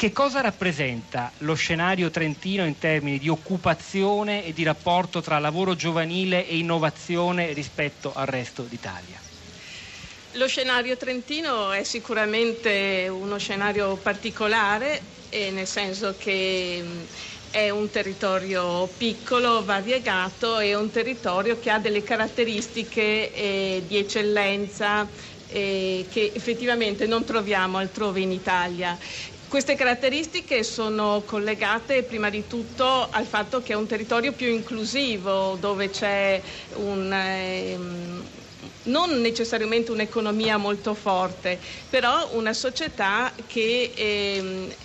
Che cosa rappresenta lo scenario trentino in termini di occupazione e di rapporto tra lavoro giovanile e innovazione rispetto al resto d'Italia? Lo scenario trentino è sicuramente uno scenario particolare, nel senso che è un territorio piccolo, variegato, è un territorio che ha delle caratteristiche eh, di eccellenza eh, che effettivamente non troviamo altrove in Italia. Queste caratteristiche sono collegate prima di tutto al fatto che è un territorio più inclusivo, dove c'è un, eh, non necessariamente un'economia molto forte, però una società che eh,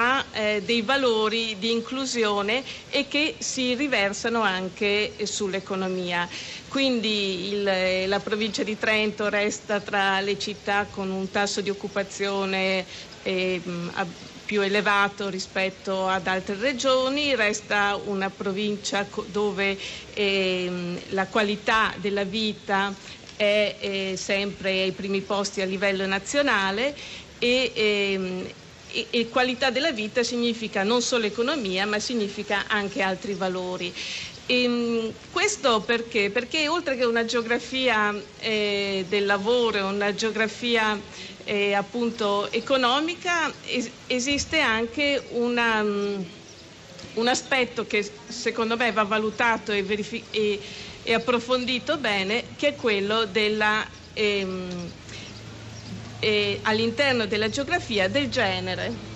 ha eh, dei valori di inclusione e che si riversano anche sull'economia. Quindi il, la provincia di Trento resta tra le città con un tasso di occupazione eh, più elevato rispetto ad altre regioni, resta una provincia dove eh, la qualità della vita è eh, sempre ai primi posti a livello nazionale e, ehm, e, e qualità della vita significa non solo economia, ma significa anche altri valori. E, ehm, questo perché? Perché oltre che una geografia eh, del lavoro, una geografia eh, appunto economica, es- esiste anche una, um, un aspetto che secondo me va valutato e, verifi- e, approfondito bene, che è quello della... Ehm, eh, all'interno della geografia del genere.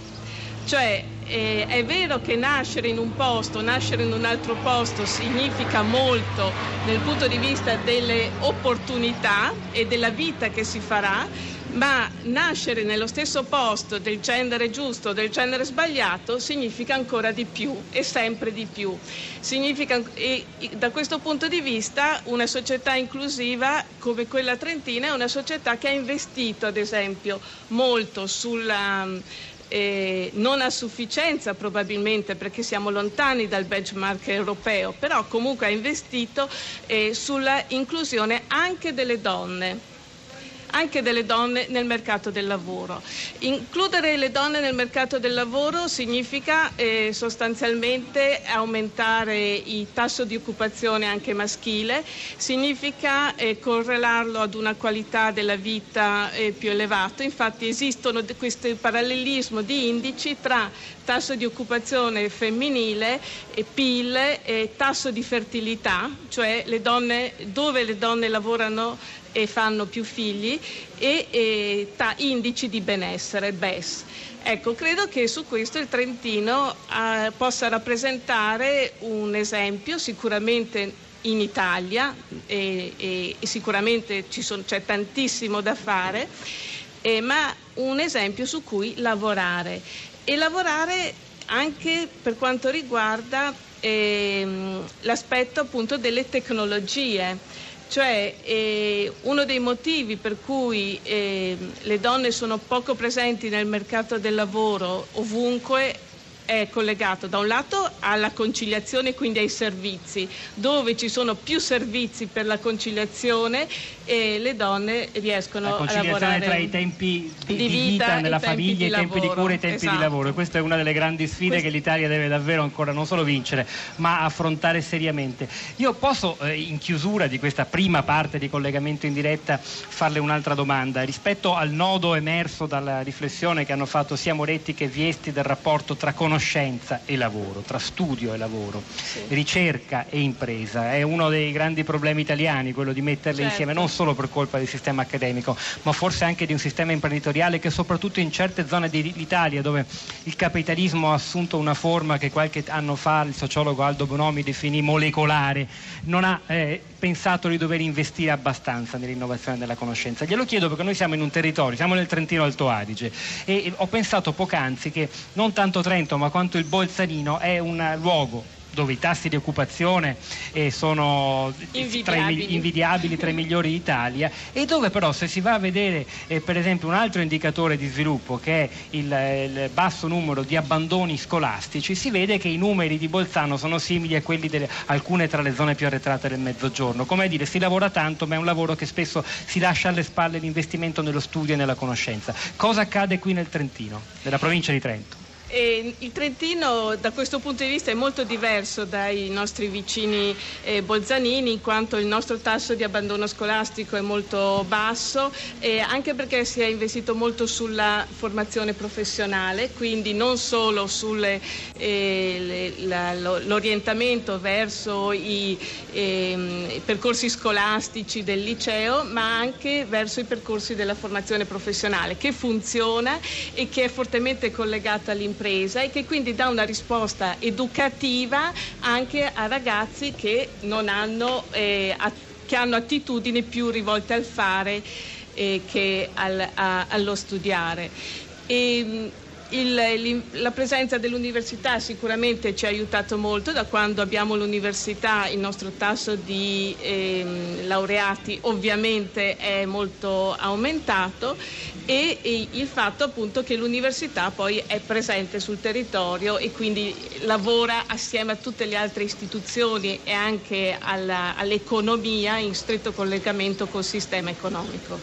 Cioè eh, è vero che nascere in un posto, nascere in un altro posto significa molto dal punto di vista delle opportunità e della vita che si farà, ma nascere nello stesso posto del genere giusto del genere sbagliato significa ancora di più e sempre di più. Significa, e, da questo punto di vista una società inclusiva come quella trentina è una società che ha investito ad esempio molto sulla eh, non a sufficienza probabilmente perché siamo lontani dal benchmark europeo, però comunque ha investito eh, sulla inclusione anche delle donne anche delle donne nel mercato del lavoro. Includere le donne nel mercato del lavoro significa eh, sostanzialmente aumentare il tasso di occupazione anche maschile, significa eh, correlarlo ad una qualità della vita eh, più elevata. Infatti esistono questo parallelismo di indici tra tasso di occupazione femminile, PIL e tasso di fertilità, cioè le donne, dove le donne lavorano e fanno più figli e, e ta, indici di benessere, BES. Ecco, credo che su questo il Trentino eh, possa rappresentare un esempio sicuramente in Italia e, e, e sicuramente sono, c'è tantissimo da fare, eh, ma un esempio su cui lavorare e lavorare anche per quanto riguarda ehm, l'aspetto appunto delle tecnologie cioè eh, uno dei motivi per cui eh, le donne sono poco presenti nel mercato del lavoro ovunque è collegato da un lato alla conciliazione, quindi ai servizi, dove ci sono più servizi per la conciliazione e le donne riescono a lavorare tra i tempi di, di vita, vita nella famiglia, i tempi di cura e i tempi esatto. di lavoro. E questa è una delle grandi sfide Questo... che l'Italia deve davvero ancora non solo vincere, ma affrontare seriamente. Io posso eh, in chiusura di questa prima parte di collegamento in diretta farle un'altra domanda rispetto al nodo emerso dalla riflessione che hanno fatto sia Moretti che Viesti del rapporto tra conoscenza conoscenza e lavoro, tra studio e lavoro, sì. ricerca e impresa. È uno dei grandi problemi italiani quello di metterle certo. insieme, non solo per colpa del sistema accademico, ma forse anche di un sistema imprenditoriale che soprattutto in certe zone d'Italia dove il capitalismo ha assunto una forma che qualche anno fa il sociologo Aldo Bonomi definì molecolare, non ha eh, pensato di dover investire abbastanza nell'innovazione della conoscenza. Glielo chiedo perché noi siamo in un territorio, siamo nel Trentino Alto Adige e ho pensato poc'anzi che non tanto Trento ma quanto il Bolzanino è un luogo dove i tassi di occupazione eh, sono invidiabili. Tra, i, invidiabili tra i migliori d'Italia e dove però se si va a vedere eh, per esempio un altro indicatore di sviluppo che è il, il, basso numero di abbandoni scolastici si vede che i numeri di Bolzano sono simili a quelli di alcune tra le zone più arretrate del mezzogiorno come dire si lavora tanto ma è un lavoro che spesso si lascia alle spalle l'investimento nello studio e nella conoscenza cosa accade qui nel Trentino nella provincia di Trento? E il Trentino da questo punto di vista è molto diverso dai nostri vicini eh, bolzanini in quanto il nostro tasso di abbandono scolastico è molto basso eh, anche perché si è investito molto sulla formazione professionale, quindi non solo sull'orientamento eh, verso i, ehm, i percorsi scolastici del liceo ma anche verso i percorsi della formazione professionale che funziona e che è fortemente collegata all'impresa impresa e che quindi dà una risposta educativa anche a ragazzi che, hanno, eh, a, che hanno attitudini più rivolte al fare eh, che al, a, allo studiare. E, il, la presenza dell'università sicuramente ci ha aiutato molto, da quando abbiamo l'università il nostro tasso di eh, laureati ovviamente è molto aumentato e, e, il fatto appunto che l'università poi è presente sul territorio e quindi lavora assieme a tutte le altre istituzioni e anche alla, all'economia in stretto collegamento col sistema economico.